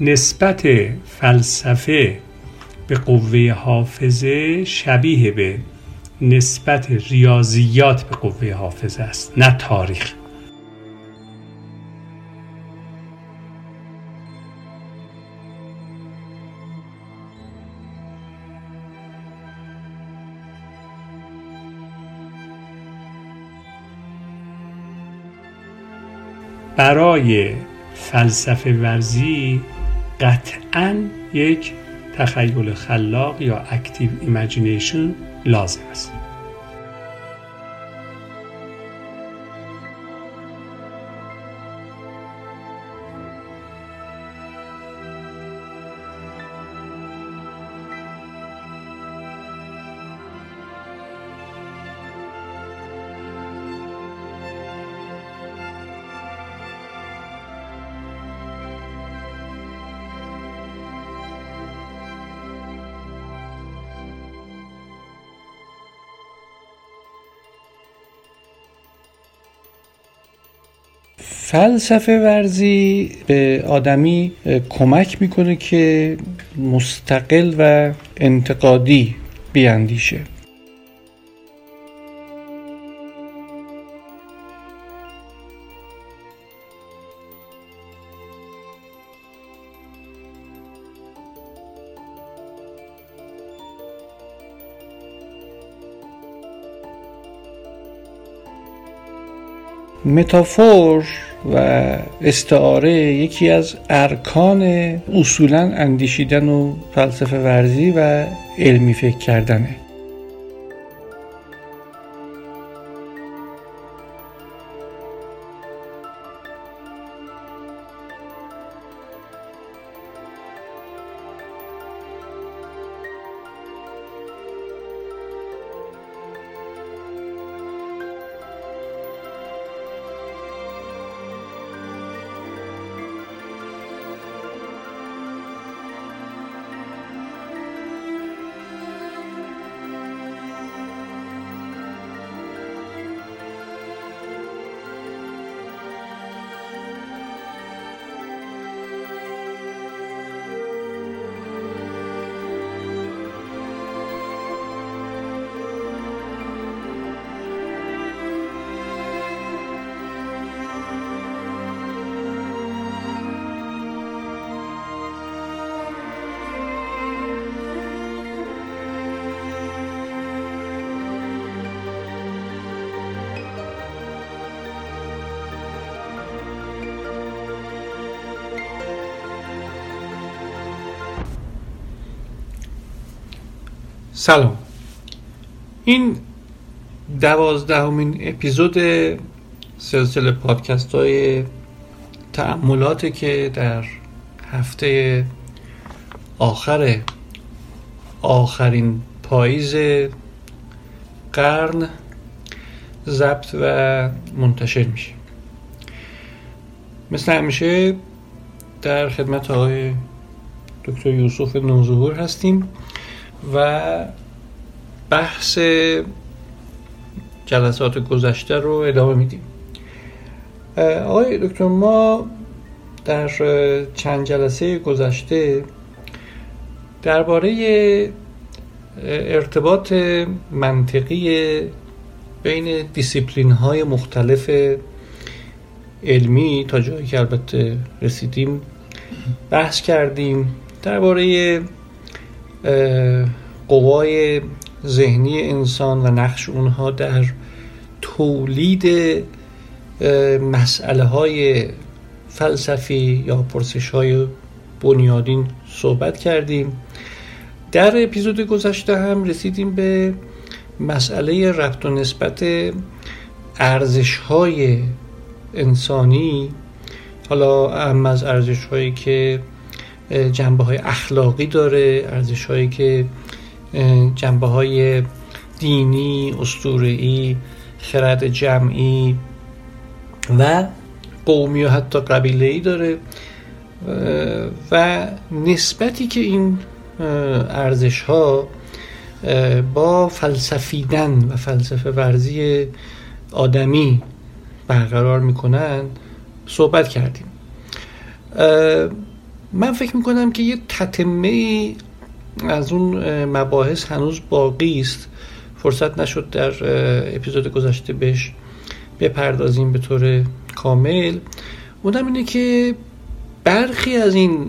نسبت فلسفه به قوه حافظه شبیه به نسبت ریاضیات به قوه حافظه است نه تاریخ. برای فلسفه ورزی قطعا یک تخیل خلاق یا active imagination لازم است. فلسفه ورزی به آدمی کمک می‌کنه که مستقل و انتقادی بیاندیشه. متافور و استعاره یکی از ارکان اصولا اندیشیدن و فلسفه ورزی و علمی فکر کردنه. سلام. این دوازدهمین اپیزود سلسله پادکست های تعملاته که در هفته آخر آخرین پاییز قرن ضبط و منتشر میشه. مثل همیشه در خدمت آقای دکتر یوسف نوظهور هستیم. و بحث جلسات گذشته رو ادامه میدیم. آقای دکتر ما در چند جلسه گذشته درباره ارتباط منطقی بین دیسیپلین های مختلف علمی تا جایی که البته رسیدیم بحث کردیم درباره قوای ذهنی انسان و نقش اونها در تولید مسئله های فلسفی یا پرسش های بنیادین صحبت کردیم. در اپیزود گذشته هم رسیدیم به مسئله ربط و نسبت ارزش های انسانی. حالا اهم از ارزش هایی که جنبه های اخلاقی داره ارزش هایی که جنبه های دینی اسطوره‌ای خرد جمعی و قومی و حتی قبیله داره. و نسبتی که این ارزش ها با فلسفیدن و فلسفه ورزی آدمی برقرار می‌کنن صحبت کردیم. من فکر می‌کنم که یه تتمه از اون مباحث هنوز باقی است. فرصت نشد در اپیزود گذشته بهش بپردازیم به طور کامل. اونم اینه که برخی از این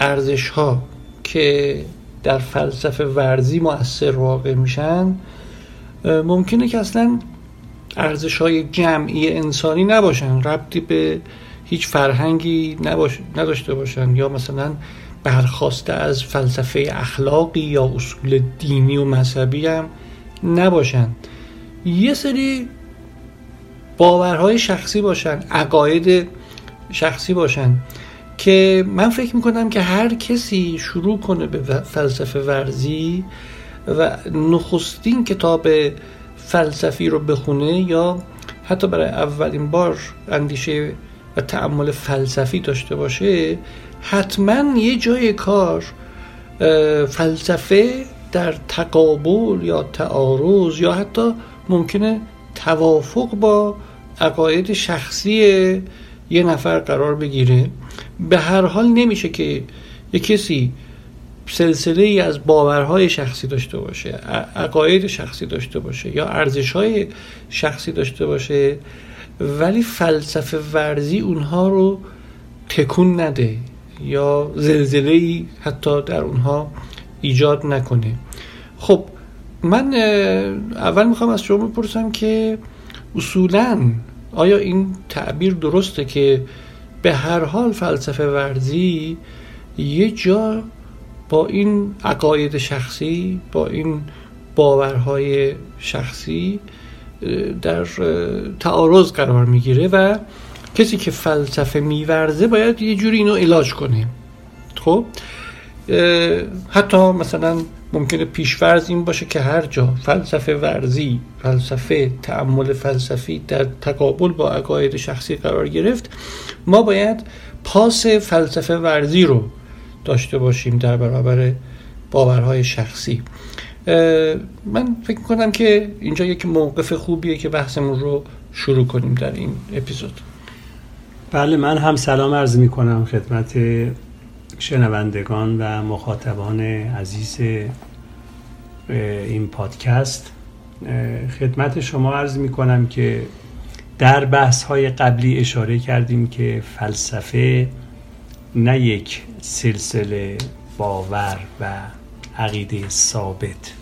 ارزش ها که در فلسفه ورزی مؤثر واقع میشن ممکنه که اصلا ارزش های جمعی انسانی نباشن. ربطی به هیچ فرهنگی نباش... نداشته باشن یا مثلا برخواسته از فلسفه اخلاقی یا اصول دینی و مذهبی هم نباشن یه سری باورهای شخصی باشن عقاید شخصی باشن که من فکر می‌کنم که هر کسی شروع کنه به فلسفه ورزی و نخستین کتاب فلسفی رو بخونه یا حتی برای اولین بار اندیشه و تعمل فلسفی داشته باشه حتما یه جای کار فلسفه در تقابل یا تعارض یا حتی ممکنه توافق با عقاید شخصی یه نفر قرار بگیره. به هر حال نمیشه که یه کسی سلسله ای از باورهای شخصی داشته باشه عقاید شخصی داشته باشه یا ارزشهای شخصی داشته باشه. ولی فلسفه ورزی اونها رو تکون نده یا زلزله ای حتی در اونها ایجاد نکنه. خب من اول می‌خوام از شما بپرسم که اصولا آیا این تعبیر درسته که به هر حال فلسفه ورزی یه جا با این عقاید شخصی با این باورهای شخصی در تعارض قرار می‌گیره و کسی که فلسفه میورزه باید یه جوری اینو علاج کنه. خب؟ حتی مثلا ممکنه پیشورز این باشه که هر جا فلسفه ورزی فلسفه تعمل فلسفی در تقابل با عقاید شخصی قرار گرفت ما باید پاس فلسفه ورزی رو داشته باشیم در برابر باورهای شخصی. من فکر کنم که اینجا یک موقف خوبیه که بحثمون رو شروع کنیم در این اپیزود. بله من هم سلام عرض می کنم خدمت شنوندگان و مخاطبان عزیز این پادکست. خدمت شما عرض می کنم که در بحث های قبلی اشاره کردیم که فلسفه نه یک سلسله باور و عقیده ثابت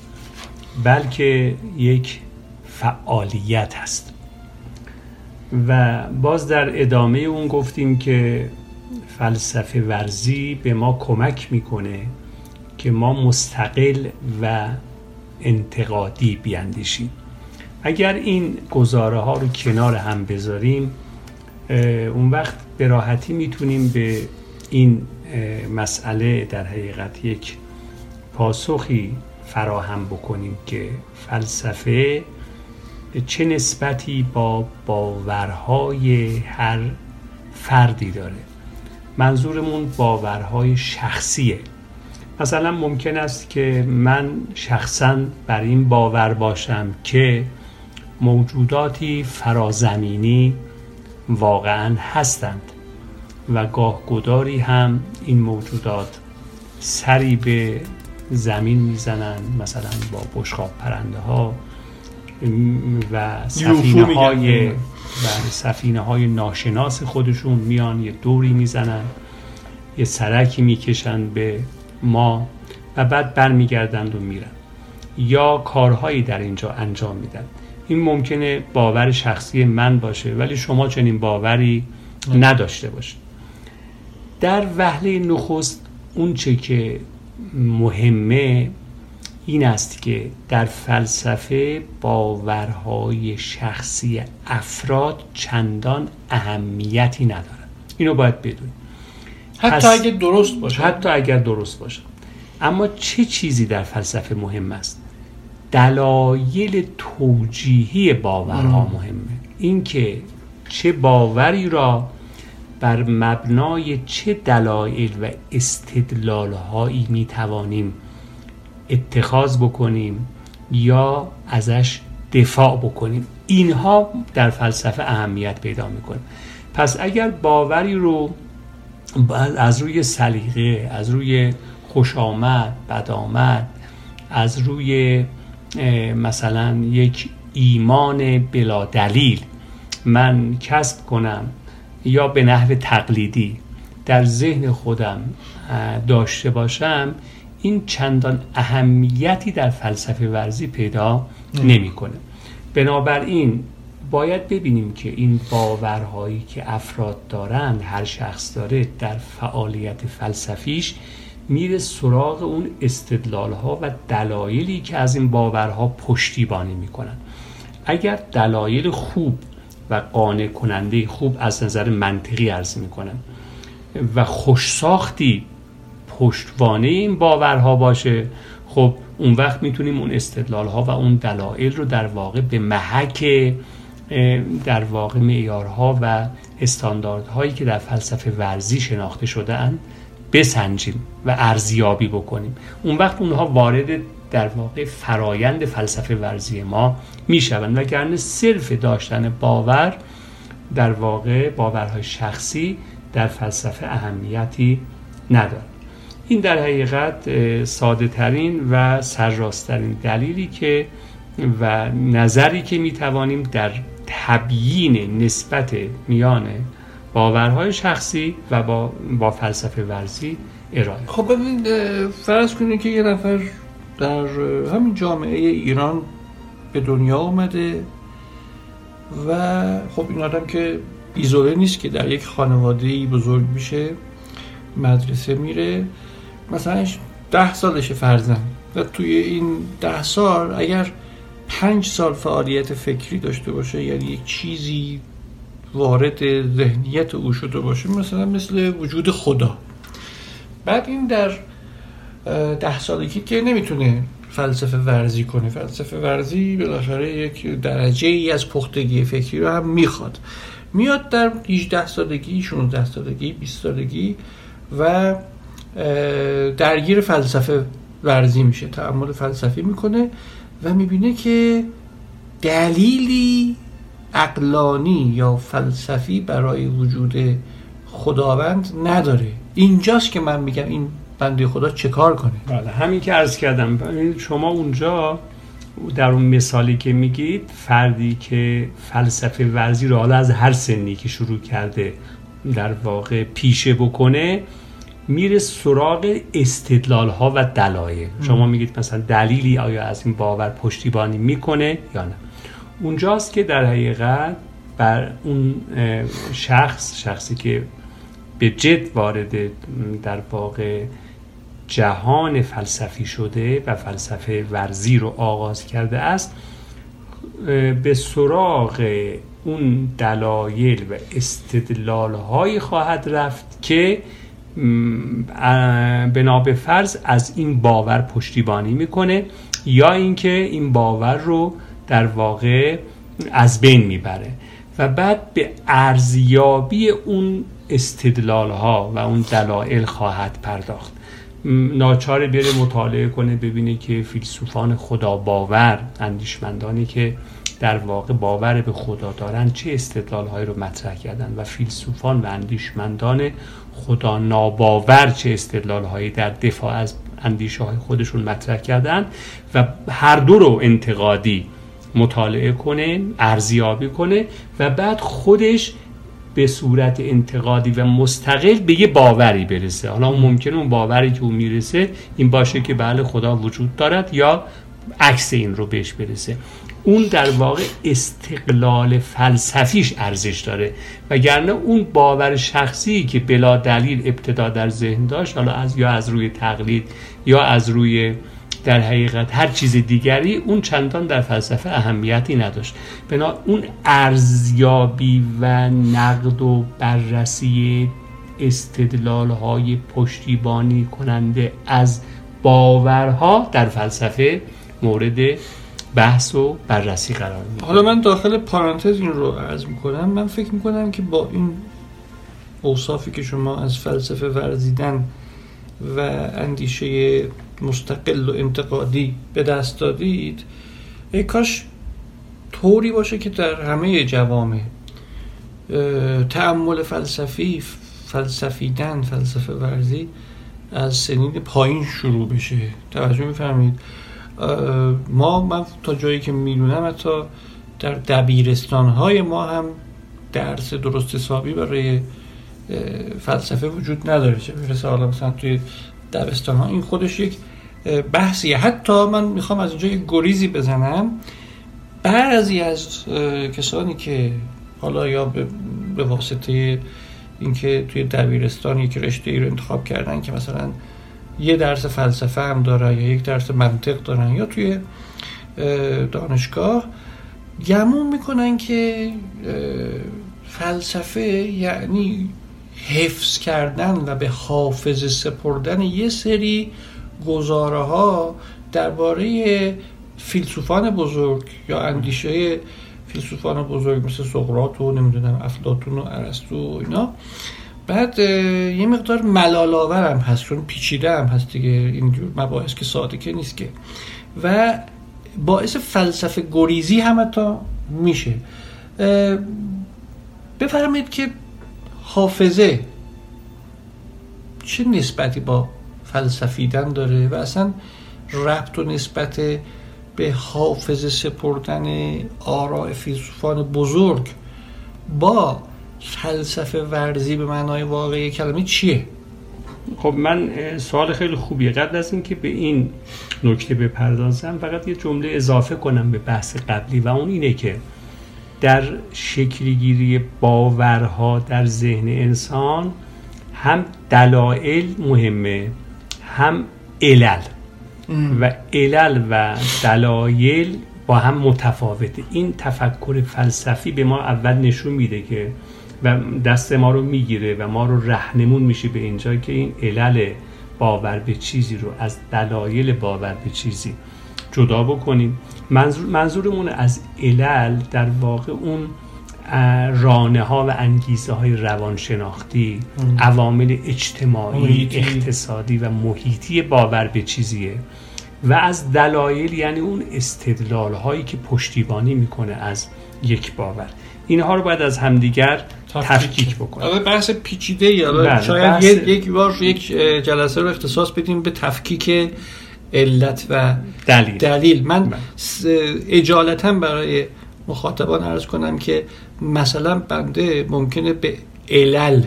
بلکه یک فعالیت هست و باز در ادامه اون گفتیم که فلسفه ورزی به ما کمک می‌کنه که ما مستقل و انتقادی بیاندیشیم. اگر این گزاره ها رو کنار هم بذاریم اون وقت به راحتی می‌تونیم به این مسئله در حقیقت یک پاسخی فراهم بکنیم که فلسفه چه نسبتی با باورهای هر فردی داره. منظورمون باورهای شخصیه. مثلا ممکن است که من شخصا بر این باور باشم که موجوداتی فرازمینی واقعا هستند و گاه گداری هم این موجودات سری به زمین می‌زنن مثلا با بشقاب پرنده ها و سفینه های و سفینه های ناشناس خودشون میان یه دوری می‌زنن یه سرکی می‌کشن به ما و بعد برمیگردند و میرن. یا کارهایی در اینجا انجام میدن. این ممکنه باور شخصی من باشه ولی شما چنین باوری نداشته باشید. در وهله نخست اون چه که مهمه این است که در فلسفه باورهای شخصی افراد چندان اهمیتی ندارد اینو باید بدونید حتی اگر درست باشه. حتی اگر درست باشه. اما چه چیزی در فلسفه مهم است؟ دلایل توجیهی باورها مهمه. اینکه چه باوری را بر مبنای چه دلایل و استدلالهایی می توانیم اتخاذ بکنیم یا ازش دفاع بکنیم؟ اینها در فلسفه اهمیت پیدا می‌کنه. پس اگر باوری رو از روی سلیقه از روی خوش آمد بد آمد از روی مثلا یک ایمان بلا دلیل من کسب کنم یا به نحو تقلیدی در ذهن خودم داشته باشم این چندان اهمیتی در فلسفه ورزی پیدا نمی‌کنه. بنابراین باید ببینیم که این باورهایی که افراد دارند هر شخص داره در فعالیت فلسفیش میره سراغ اون استدلال ها و دلایلی که از این باورها پشتیبانی می‌کنن. اگر دلایل خوب و قانع کننده خوب از نظر منطقی عرض می‌کنن و خوشساختی پشتوانه این باورها باشه. خب اون وقت می‌تونیم اون استدلال ها و اون دلایل رو در واقع به محک در واقع معیارها و استانداردهایی که در فلسفه ورزی شناخته شده اند بسنجیم و ارزیابی بکنیم. اون وقت اونها وارد در واقع فرایند فلسفه ورزی ما می‌شوند وگرنه صرف داشتن باور در واقع باورهای شخصی در فلسفه اهمیتی نداره این در حقیقت ساده ترین و سرراستترین دلیلی که و نظری که می توانیم در تبیین نسبت میان باورهای شخصی و با, با فلسفه ورزی ارائه خب ببین فرض کنید که یه نفر در همین جامعه ایران به دنیا اومده و خب این آدم که ایزوله نیست که در یک خانواده بزرگ میشه مدرسه میره. مثلا ده سالش فرزن و توی این ده سال اگر پنج سال فعالیت فکری داشته باشه یعنی یک چیزی وارد ذهنیت او شده باشه مثلا مثل وجود خدا. بعد این در ده سالگی که نمی‌تونه فلسفه ورزی کنه. فلسفه ورزی بالاخره یک درجه ای از پختگی فکری رو هم می‌خواد. میاد در 18 سالگی 16 سالگی 20 سالگی و درگیر فلسفه ورزی میشه تعمل فلسفی می‌کنه و می‌بینه که دلیلی اقلانی یا فلسفی برای وجود خداوند نداره. اینجاست که من میگم این بنده خدا چه کار کنه؟ بله همین که عرض کردم. شما اونجا در اون مثالی که میگید فردی که فلسفه ورزی رو حالا از هر سنی که شروع کرده در واقع پیشه بکنه میره سراغ استدلال ها و دلایل. شما میگید مثلا دلیلی آیا از این باور پشتیبانی می‌کنه یا نه. اونجاست که در حقیقت بر اون شخص شخصی که به جد وارد در واقع جهان فلسفی شده و فلسفه ورزی رو آغاز کرده است به سراغ اون دلایل و استدلال هایی خواهد رفت که بنا به فرض از این باور پشتیبانی می‌کنه یا اینکه این باور رو در واقع از بین می‌بره و بعد به ارزیابی اون استدلال ها و اون دلایل خواهد پرداخت. ناچار بره مطالعه کنه ببینه که فیلسوفان خدا باور اندیشمندانی که در واقع باور به خدا دارن چه استدلال هایی رو مطرح کردن و فیلسوفان و اندیشمندان خدا ناباور چه استدلال هایی در دفاع از اندیشه های خودشون مطرح کردن و هر دو رو انتقادی مطالعه کنه ارزیابی کنه و بعد خودش به صورت انتقادی و مستقل به یه باوری برسه. حالا ممکنه اون باوری که اون می‌رسه این باشه که بله خدا وجود دارد یا عکس این رو بهش برسه. اون در واقع استقلال فلسفیش ارزش داره. وگرنه اون باور شخصی که بلا دلیل ابتدا در ذهن داشت حالا از یا از روی تقلید یا از روی در حقیقت هر چیز دیگری اون چندان در فلسفه اهمیتی نداشت. بنا اون ارزیابی و نقد و بررسی استدلال های پشتیبانی کننده از باورها در فلسفه مورد بحث و بررسی قرار میده حالا من داخل پارانتز این رو عرض می‌کنم. من فکر می‌کنم که با این اوصافی که شما از فلسفه ورزیدن و اندیشه مستقل و انتقادی به دست دادید. ای کاش طوری باشه که در همه جوامع تعمل فلسفی فلسفیدن فلسفه ورزی از سنین پایین شروع بشه. توجه می‌فهمید ما من تا جایی که می‌دونم حتی در دبیرستان های ما هم درس درست حسابی برای فلسفه وجود نداره. چه برسه حالا مثلا توی دبستان ها این خودش یک بحثیه. حتی من می‌خوام از اینجا یک گریزی بزنم. بعضی از کسانی که حالا یا به واسطه اینکه توی دبیرستان یک رشته ای رو انتخاب کردن که مثلا یه درس فلسفه هم داره یا یک درس منطق دارن یا توی دانشگاه گمون می‌کنن که فلسفه یعنی حفظ کردن و به حافظه سپردن یه سری گزاره ها درباره فیلسوفان بزرگ یا اندیشه فیلسوفان بزرگ مثل سقراط و نمی‌دونم افلاطون و ارسطو و اینا. بعد یه مقدار ملال هم هست چون پیچیده هم هست دیگه. اینجور مباحث که ساده که نیست که. و باعث فلسفه گریزی هم حتی میشه. بفرمایید که حافظه چه نسبتی با فلسفیدن داره و اصلا ربط و نسبت به حافظه سپردن آراء فیلسوفان بزرگ با فلسفه ورزی به معنای واقعی کلمه چیه؟ خب من سوال خیلی خوبیه قبل از اینکه به این نکته بپردازم فقط یه جمله اضافه کنم به بحث قبلی و اون اینه که در شکلگیری باورها در ذهن انسان هم دلایل مهمه هم علل و علل و دلایل با هم متفاوته. این تفکر فلسفی به ما اول نشون میده که و دست ما رو می‌گیره و ما رو رهنمون میشه به اینجا که این علل باور به چیزی رو از دلایل باور به چیزی جدا بکنیم. منظور منظورمون از علل در واقع اون رانه ها و انگیزه های روانشناختی عوامل اجتماعی اقتصادی و محیطی باور به چیزیه. و از دلایل یعنی اون استدلال هایی که پشتیبانی می‌کنه از یک باور. اینها رو باید از همدیگر تفکیک. بکنیم. آره بحث پیچیده یا بله، شاید یک بار یک جلسه رو اختصاص بدیم به تفکیک علت و دلیل, دلیل. من بله. اجالتا برای مخاطبان عرض کنم که مثلا بنده ممکنه به علل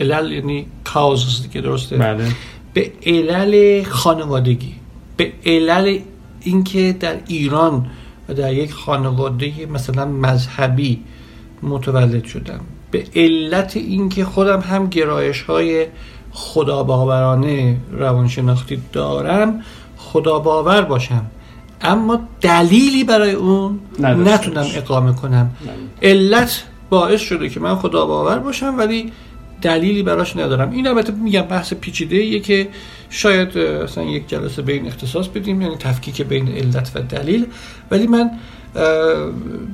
علل یعنی کاوز که درسته؟ بله. به علل خانوادگی به علل اینکه در ایران و در یک خانواده مثلا مذهبی متولد شدم. به علت اینکه خودم هم گرایش های خدا باورانه روانشناختی دارم خدا باور باشم. اما دلیلی برای اون نتونم اقامه کنم. علت باعث شده که من خدا باور باشم ولی دلیلی براش ندارم. این البته میگم بحث پیچیده ایه که شاید اصلا یک جلسه بین اختصاص بدیم یعنی تفکیک بین علت و دلیل. ولی من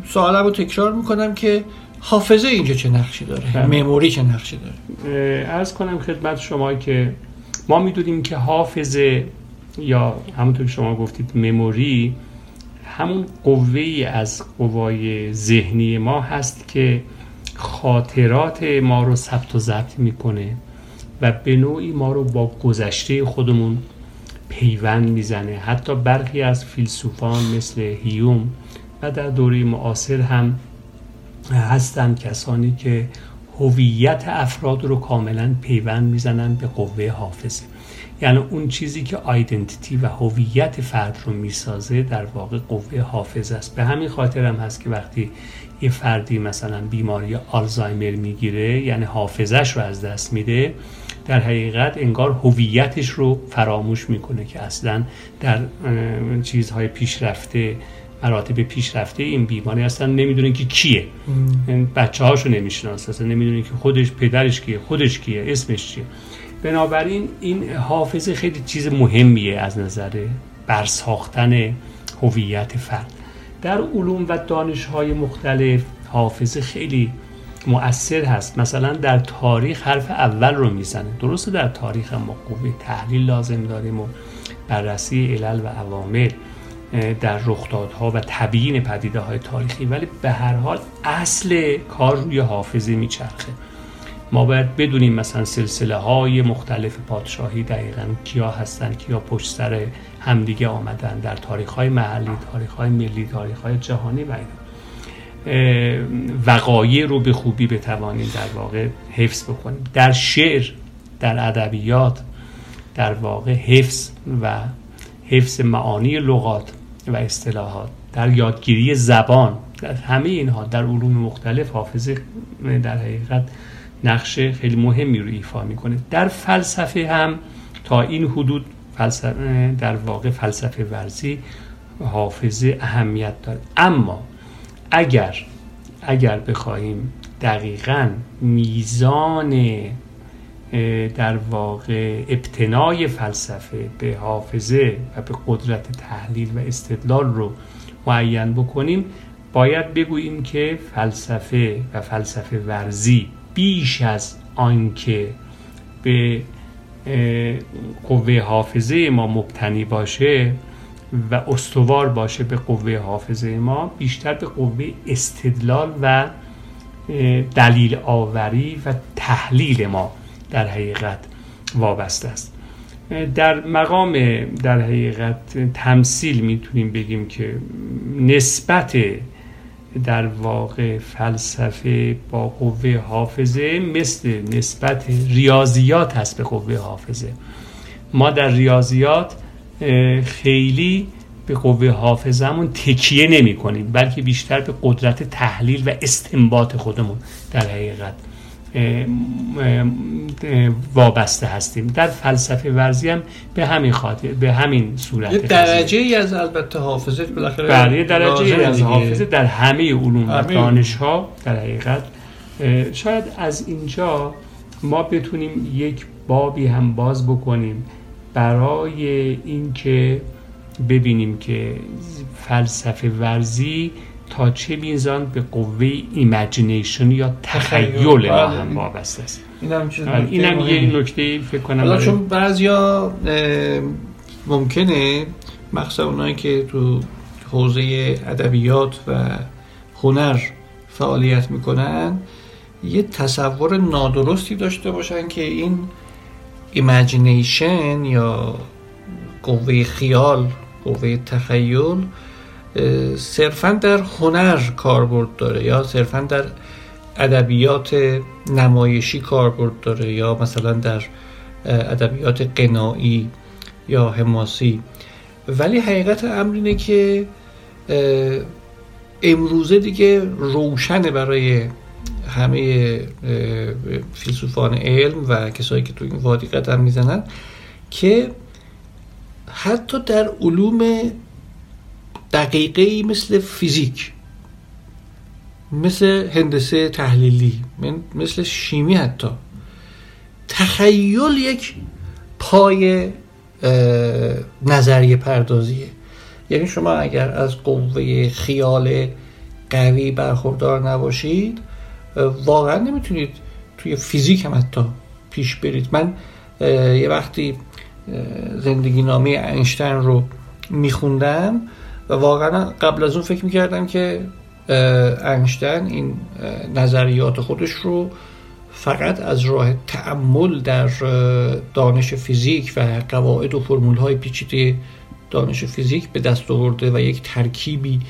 سوالم رو تکرار می‌کنم که حافظه اینجا چه نقشی داره؟ بله. مموری چه نقشی داره؟ ارز کنم خدمت شما که ما می‌دونیم که حافظه یا همونطور که شما گفتید مموری همون قوه از قوای ذهنی ما هست که خاطرات ما رو ثبت و ضبط می‌کنه و به نوعی ما رو با گذشته خودمون پیوند می‌زنه. حتی برخی از فیلسوفان مثل هیوم و در دوره معاصر هم هستند کسانی که هویت افراد رو کاملا پیوند می‌زنن به قوه حافظه یعنی اون چیزی که آیدنتیتی و هویت فرد رو می‌سازه در واقع قوه حافظه است. به همین خاطر هم هست که وقتی یه فردی مثلا بیماری آلزایمر می‌گیره یعنی حافظش رو از دست میده در حقیقت انگار هویتش رو فراموش می‌کنه که اصلا در چیزهای پیشرفته مراتب پیشرفته این بیماری اصلا نمی‌دونه که کیه. این بچه هاشو نمی‌شناسه اصلا نمی‌دونه که خودش پدرش کیه خودش کیه اسمش چیه. بنابراین این حافظه خیلی چیز مهمیه از نظر برساختن هویت فرد. در علوم و دانش های مختلف حافظه خیلی مؤثر هست. مثلا در تاریخ حرف اول رو می‌زنه. درسته در تاریخ ما قوه تحلیل لازم داریم و بررسی علل و عوامل. در رخدادها و تبیین پدیده های تاریخی ولی به هر حال اصل کار روی حافظه میچرخه. ما باید بدونیم مثلا سلسله های مختلف پادشاهی دقیقا کیا هستن کیا پشت سر همدیگه آمدن در تاریخ های محلی تاریخ های ملی تاریخ های جهانی و وقایع رو به خوبی بتوانیم در واقع حفظ بکنیم. در شعر در ادبیات در واقع حفظ و حفظ معانی لغات و اصطلاحات. در یادگیری زبان در همه اینها در علوم مختلف حافظه در حقیقت نقش خیلی مهمی رو ایفا می‌کنه. در فلسفه هم تا این حدود فلسفه در واقع فلسفه ورزی حافظه اهمیت داره. اما اگر اگر بخواهیم دقیقا میزان در واقع ابتنای فلسفه به حافظه و به قدرت تحلیل و استدلال رو معین بکنیم باید بگوییم که فلسفه و فلسفه ورزی بیش از آنکه به قوه حافظه ما مبتنی باشه و استوار باشه به قوه حافظه ما بیشتر به قوه استدلال و دلیل آوری و تحلیل ما در حقیقت وابسته است. در مقام در حقیقت تمثیل می‌تونیم بگیم که نسبت در واقع فلسفه با قوه حافظه مثل نسبت ریاضیات هست به قوه حافظه. ما در ریاضیات خیلی به قوه حافظمون تکیه نمی کنیم بلکه بیشتر به قدرت تحلیل و استنباط خودمون در حقیقت وابسته هستیم. در فلسفه ورزی هم به همین خاطر به همین صورت یه درجه ای از البته حافظه بالاخره بله درجه ای از حافظه در همه علوم و دانش ها در حقیقت. شاید از اینجا ما بتونیم یک بابی هم باز بکنیم برای اینکه ببینیم که فلسفه ورزی تا چه میزان به قوه imagination یا تخیل ما بله. هم وابسته است. اینم آره، اینم یه نکته فکر کنم حالا چون بعضیا ممکنه مخصوصا اونایی که تو حوزه ادبیات و هنر فعالیت می‌کنن یه تصور نادرستی داشته باشن که این imagination یا قوه خیال قوه تخیل صرفا در هنر کاربرد داره یا صرفا در ادبیات نمایشی کاربرد داره یا مثلا در ادبیات قنایی یا حماسی. ولی حقیقت امر اینه که امروزه دیگه روشنه برای همه فیلسوفان علم و کسایی که تو این وادی قدم می‌زنن که حتی در علوم دقیقه مثل فیزیک مثل هندسه تحلیلی مثل شیمی حتی. تخیل یک پای نظریه پردازیه. یعنی شما اگر از قوه خیال قوی برخوردار نباشید واقعا نمی‌تونید توی فیزیک هم حتی پیش برید. من یه وقتی زندگی نامه اینشتین رو میخوندم و واقعا قبل از اون فکر می‌کردم که اینشتین این نظریات خودش رو فقط از راه تعمل در دانش فیزیک و قواعد و فرمول های پیچیده دانش فیزیک به دست آورده و یک ترکیبی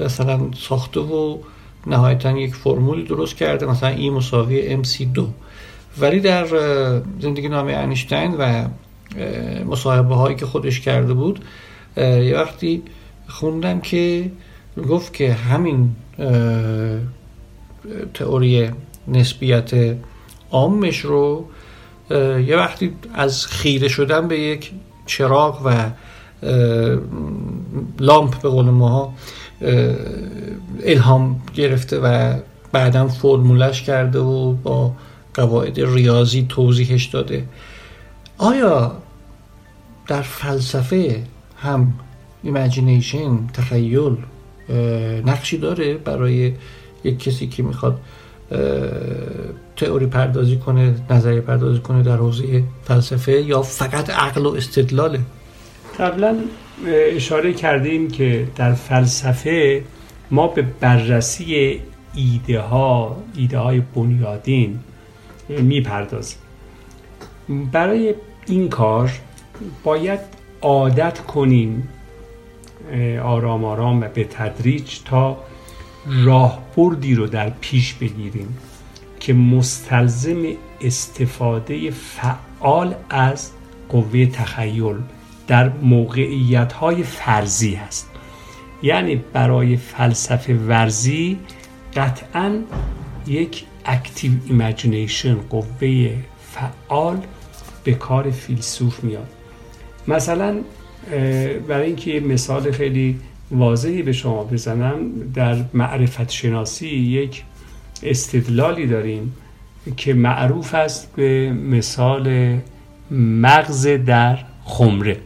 مثلا ساخته و نهایتا یک فرمولی درست کرده مثلا ای مساوی MC2 ولی در زندگی نامه انیشتین و مصاحبه هایی که خودش کرده بود یه وقتی خوندم که گفت که همین تئوری نسبیت عامش رو یه وقتی از خیره شدن به یک چراغ و لامپ به قول ماها الهام گرفته و بعدا فرمولش کرده و با قواعد ریاضی توضیحش داده. آیا در فلسفه هم imagination تخیل نقشی داره برای یک کسی که می‌خواد تئوری پردازی کنه نظریه پردازی کنه در حوزه فلسفه یا فقط عقل و استدلاله. قبلا اشاره کردیم که در فلسفه ما به بررسی ایده ها ایده های بنیادین می‌پردازیم. برای این کار باید عادت کنیم آرام آرام و به تدریج تا راهبردی رو در پیش بگیریم که مستلزم استفاده فعال از قوه تخیل در موقعیت های فرضی هست. یعنی برای فلسفه ورزی قطعا یک active imagination قوه فعال به کار فیلسوف میاد. مثلا برای اینکه مثال خیلی واضحی به شما بزنم در معرفت شناسی یک استدلالی داریم که معروف است به مثال مغز در خمره.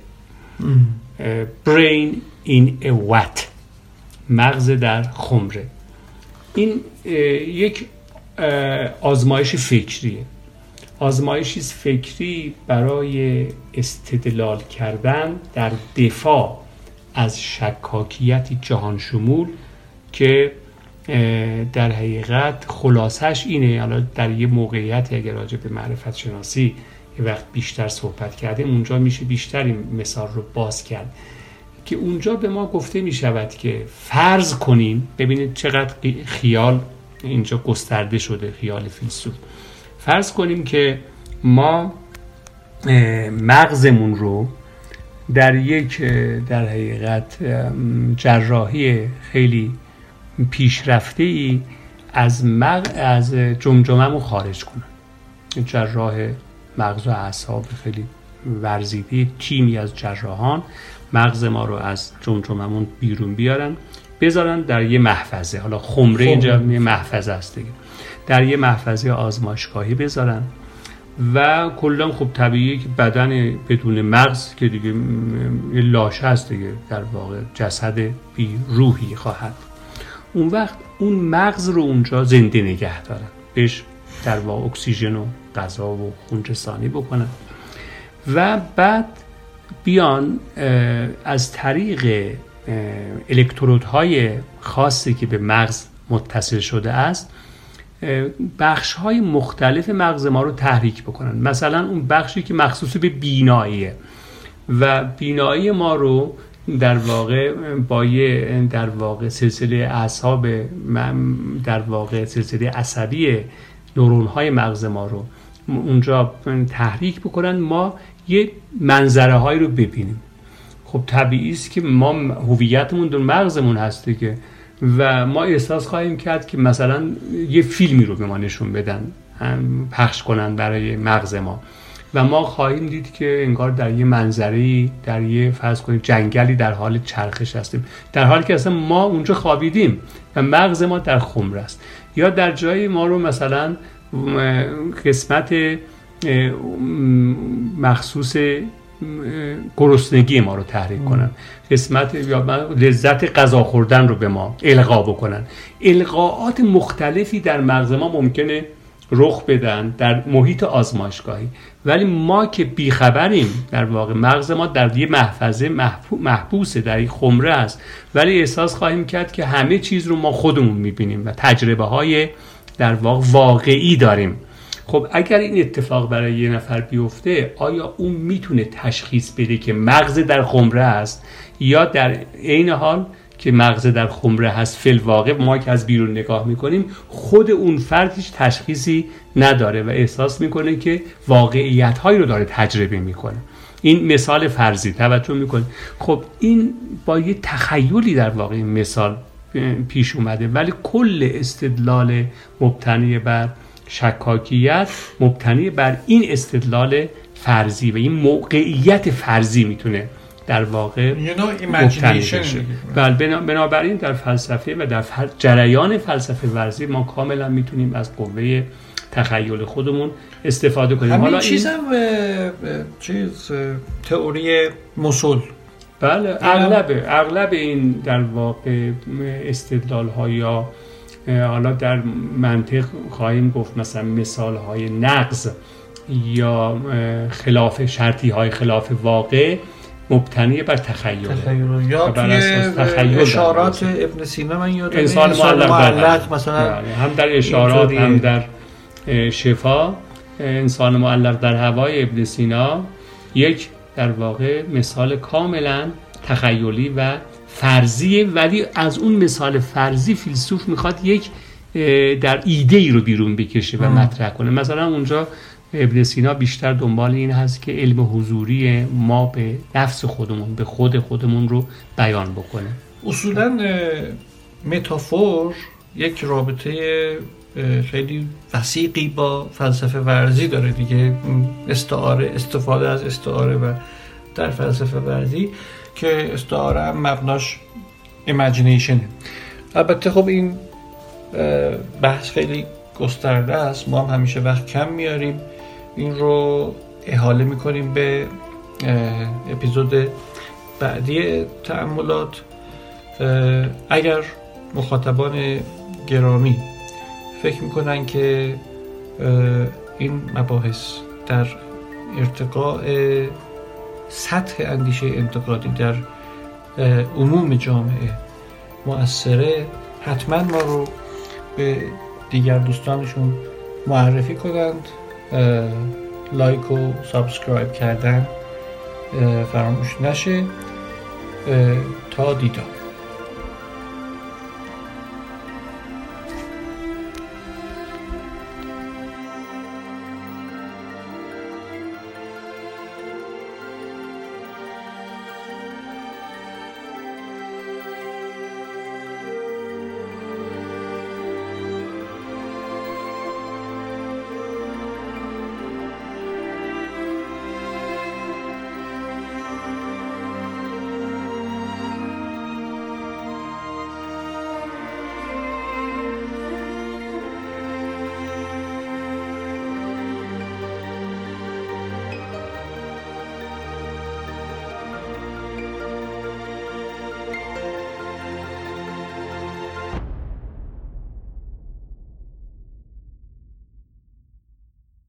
in a wat مغز در خمره. این یک آزمایش فکریه. آزمایشی فکری برای استدلال کردن در دفاع از شکاکیت جهان شمول که در حقیقت خلاصش اینه. حالا در یه موقعیت اگر راجع به معرفت شناسی یه وقت بیشتر صحبت کردیم اونجا میشه بیشتر این مثال رو باز کرد که اونجا به ما گفته می شود که فرض کنیم ببینید چقدر خیال اینجا گسترده شده خیال فیلسوف. فرض کنیم که ما مغزمون رو در یک در حقیقت جراحی خیلی پیشرفته ای از مغ... از جمجمهمون خارج کنن. جراح مغز و اعصاب خیلی ورزیده تیمی از جراحان مغز ما رو از جمجممون بیرون بیارن بذارن در یه محفظه. حالا خمره اینجا یه محفظه است دیگه. در یه محفظه آزمایشگاهی بذارن. و کلا خب طبیعیه که بدن بدون مغز که دیگه لاشه هست دیگه در واقع جسد بی روحی خواهد. اون وقت اون مغز رو اونجا زنده نگه دارن. بهش در واقع اکسیژن و غذا و خونرسانی بکنن. و بعد بیان از طریق الکترودهای خاصی که به مغز متصل شده است بخش های مختلف مغز ما رو تحریک بکنن. مثلا اون بخشی که مخصوص به بیناییه. و بینایی ما رو در واقع با یه در واقع سلسله اعصاب در واقع سلسله عصبی نورون های مغز ما رو اونجا تحریک بکنن ما یه منظره هایی رو ببینیم. خب طبیعی است که ما هویتمون در مغزمون هسته که و ما احساس خواهیم کرد که مثلا یه فیلمی رو به ما نشون بدن پخش کنن برای مغز ما. و ما خواهیم دید که انگار در یه منظری در یه فرض کنید جنگلی در حال چرخش هستیم. در حالی که اصلا ما اونجا خوابیدیم و مغز ما در خمر است. یا در جایی ما رو مثلا قسمت مخصوص گرسنگی ما رو تحریک کنن. قسمت یا لذت غذا خوردن رو به ما القا بکنن. القاعات مختلفی در مغز ما ممکنه رخ بدن در محیط آزمایشگاهی. ولی ما که بیخبریم در واقع مغز ما در یه محفظه محبوسه در یک خمره است. ولی احساس خواهیم کرد که همه چیز رو ما خودمون می‌بینیم و تجربه های در واقع واقعی داریم. خب اگر این اتفاق برای یه نفر بیفته آیا اون می‌تونه تشخیص بده که مغز در خمره است یا در عین حال که مغز در خمره هست فل واقع ما که از بیرون نگاه می‌کنیم خود اون فرد هیچ تشخیصی نداره و احساس می‌کنه که واقعیت هایی رو داره تجربه می‌کنه. این مثال فرضی توجه می‌کنه خب این با یه تخیلی در واقع مثال پیش اومده ولی کل استدلال مبتنی بر شکاکیت مبتنی بر این استدلال فرضی و این موقعیت فرضی می‌تونه در واقع بله بنابراین در فلسفه و در جریان فلسفه ورزی ما کاملا می‌تونیم از قوه تخیل خودمون استفاده کنیم. حالا چیز هم چیز تئوری مسل بله اغلب اغلب این در واقع استدلال ها یا حالا در منطق خواهیم گفت مثلا مثال های نقض یا خلاف شرطی های خلاف واقع مبتنی بر تخیل. تخیل. یا توی اشارات ابن سینا من یادم انسان معلق, معلق مثلا بله، هم در اشارات هم در شفا. انسان معلق در هوای ابن سینا یک در واقع مثال کاملا تخیلی و فرضیه ولی از اون مثال فرضی فیلسوف می‌خواد یک در ایده ای رو بیرون بکشه و مطرح کنه. مثلا اونجا ابن سینا بیشتر دنبال این هست که علم حضوری ما به نفس خودمون به خود خودمون رو بیان بکنه. اصولا متافور یک رابطه خیلی وسیقی با فلسفه ورزی داره دیگه. استعاره استفاده از استعاره و در فلسفه ورزی. که استعاره مبناش ایمیجینیشنه البته خب این بحث خیلی گسترده است. ما هم همیشه وقت کم میاریم. این رو احاله می‌کنیم به اپیزود بعدی تعملات. اگر مخاطبان گرامی فکر می‌کنن که این مباحث در ارتقاء سطح اندیشه انتقادی در عموم جامعه مؤثره. حتما ما رو به دیگر دوستانشون معرفی کنند like و subscribe کردن فراموش نشه. تا دیدار.